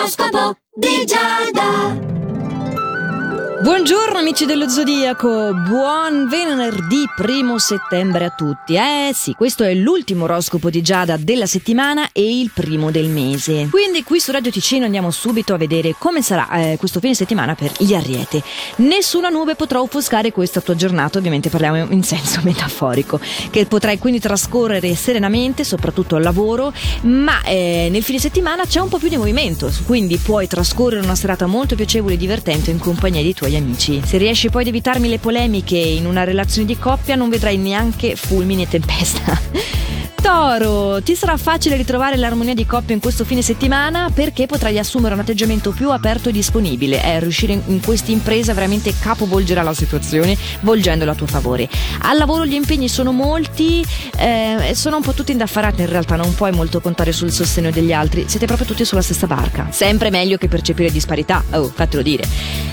horóscopo de Jada. Buongiorno amici dello Zodiaco, buon venerdì primo settembre a tutti. Eh sì, questo è l'ultimo oroscopo di Giada della settimana e il primo del mese. Quindi qui su Radio Ticino andiamo subito a vedere come sarà eh, questo fine settimana per gli Ariete. Nessuna nube potrà offuscare questa tua giornata, ovviamente parliamo in senso metaforico, che potrai quindi trascorrere serenamente, soprattutto al lavoro, ma eh, nel fine settimana c'è un po' più di movimento, quindi puoi trascorrere una serata molto piacevole e divertente in compagnia di tuoi tuoi amici. Se riesci poi ad evitarmi le polemiche in una relazione di coppia, non vedrai neanche fulmini e tempesta. Toro, ti sarà facile ritrovare l'armonia di coppia in questo fine settimana perché potrai assumere un atteggiamento più aperto e disponibile. Eh, riuscire in questa impresa veramente capovolgerà la situazione volgendola a tuo favore. Al lavoro gli impegni sono molti, eh, sono un po' tutti indaffarati in realtà, non puoi molto contare sul sostegno degli altri, siete proprio tutti sulla stessa barca. Sempre meglio che percepire disparità, oh, fatelo dire.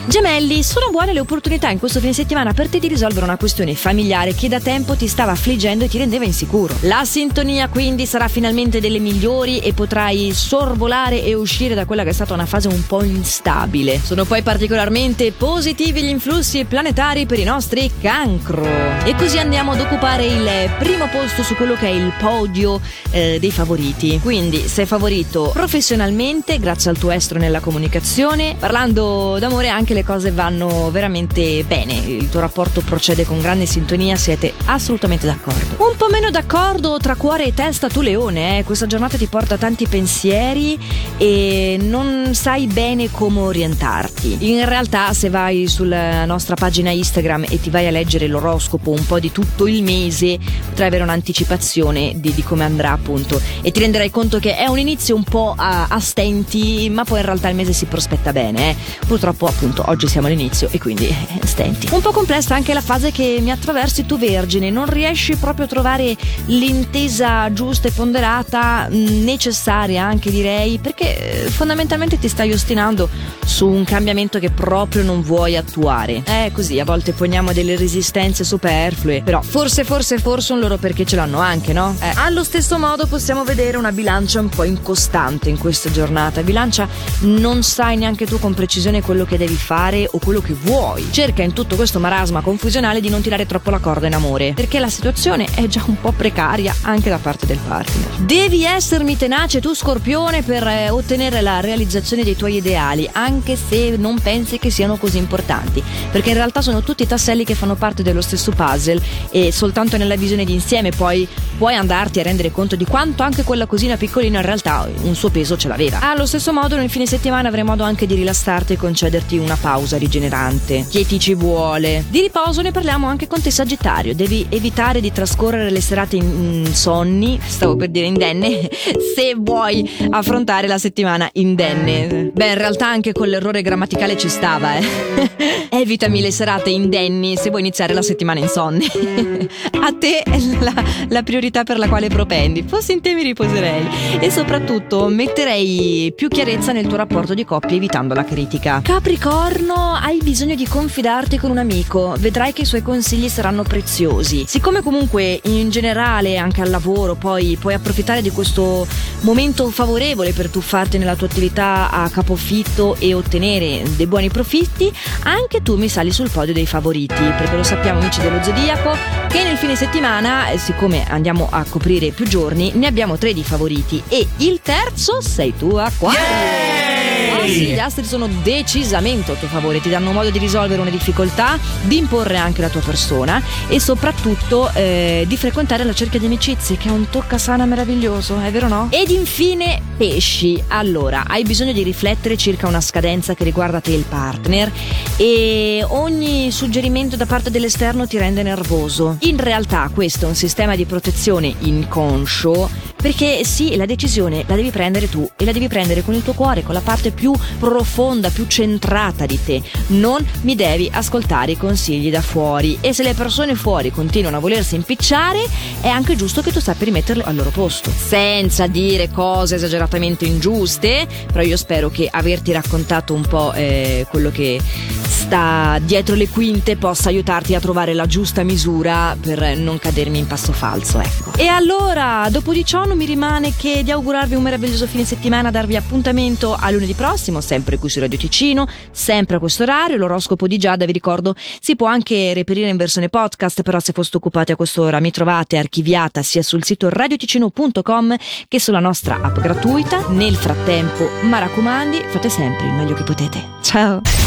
Gemelli, sono buone le opportunità in questo fine settimana per te di risolvere una questione familiare che da tempo ti stava affliggendo e ti rendeva insicuro. La sintonia sintonia quindi sarà finalmente delle migliori e potrai sorvolare e uscire da quella che è stata una fase un po' instabile. Sono poi particolarmente positivi gli influssi planetari per i nostri cancro. E così andiamo ad occupare il primo posto su quello che è il podio eh, dei favoriti. Quindi sei favorito professionalmente grazie al tuo estro nella comunicazione. Parlando d'amore anche le cose vanno veramente bene. Il tuo rapporto procede con grande sintonia, siete assolutamente d'accordo. Un po' meno d'accordo tra cuore e testa tu leone, eh? questa giornata ti porta tanti pensieri e non sai bene come orientarti. In realtà se vai sulla nostra pagina Instagram e ti vai a leggere l'oroscopo un po' di tutto il mese, potrai avere un'anticipazione di, di come andrà appunto e ti renderai conto che è un inizio un po' a, a stenti, ma poi in realtà il mese si prospetta bene. Eh? Purtroppo appunto oggi siamo all'inizio e quindi eh, stenti. Un po' complessa anche la fase che mi attraversi tu vergine, non riesci proprio a trovare l'intesa spesa giusta e ponderata, necessaria anche direi, perché eh, fondamentalmente ti stai ostinando su un cambiamento che proprio non vuoi attuare. È così, a volte poniamo delle resistenze superflue, però forse, forse, forse un loro perché ce l'hanno anche, no? Eh. Allo stesso modo possiamo vedere una bilancia un po' incostante in questa giornata. Bilancia, non sai neanche tu con precisione quello che devi fare o quello che vuoi. Cerca in tutto questo marasma confusionale di non tirare troppo la corda in amore, perché la situazione è già un po' precaria anche da parte del partner. Devi essermi tenace tu scorpione per eh, ottenere la realizzazione dei tuoi ideali, anche se non pensi che siano così importanti, perché in realtà sono tutti tasselli che fanno parte dello stesso puzzle e soltanto nella visione d'insieme poi puoi andarti a rendere conto di quanto anche quella cosina piccolina in realtà un suo peso ce l'aveva. Allo stesso modo nel fine settimana avrai modo anche di rilassarti e concederti una pausa rigenerante, che ti ci vuole. Di riposo ne parliamo anche con te Sagittario, devi evitare di trascorrere le serate in, in sonni, stavo per dire indenne, se vuoi affrontare la settimana indenne. Beh, in realtà anche con l'errore grammaticale ci stava, eh. Evitami le serate indenni se vuoi iniziare la settimana insonni. A te è la, la priorità per la quale propendi. Fossi in te mi riposerei. E soprattutto metterei più chiarezza nel tuo rapporto di coppia evitando la critica. Capricorno, hai bisogno di confidarti con un amico. Vedrai che i suoi consigli saranno preziosi. Siccome comunque in generale anche al lavoro poi puoi approfittare di questo momento favorevole per tuffarti nella tua attività a capofitto e ottenere dei buoni profitti, anche tu mi sali sul podio dei favoriti, perché lo sappiamo amici dello Zodiaco che nel fine settimana, eh, siccome andiamo a coprire più giorni, ne abbiamo tre di favoriti e il terzo sei tu a quattro. Yeah! Sì, gli astri sono decisamente a tuo favore, ti danno modo di risolvere una difficoltà, di imporre anche la tua persona e soprattutto eh, di frequentare la cerchia di amicizie che è un toccasana meraviglioso, è vero no? Ed infine pesci. Allora, hai bisogno di riflettere circa una scadenza che riguarda te e il partner e ogni suggerimento da parte dell'esterno ti rende nervoso. In realtà questo è un sistema di protezione inconscio perché sì, la decisione la devi prendere tu e la devi prendere con il tuo cuore, con la parte più profonda, più centrata di te. Non mi devi ascoltare i consigli da fuori e se le persone fuori continuano a volersi impicciare è anche giusto che tu sappia rimetterle al loro posto. Senza dire cose esageratamente ingiuste, però io spero che averti raccontato un po' eh, quello che sta dietro le quinte possa aiutarti a trovare la giusta misura per non cadermi in passo falso, ecco. E allora, dopo di ciò non mi rimane che di augurarvi un meraviglioso fine settimana, darvi appuntamento a lunedì prossimo, sempre qui su Radio Ticino, sempre a questo orario. L'oroscopo di Giada, vi ricordo, si può anche reperire in versione podcast, però se foste occupati a quest'ora mi trovate archiviata sia sul sito radioticino.com che sulla nostra app gratuita. Nel frattempo, mi raccomandi, fate sempre il meglio che potete. Ciao!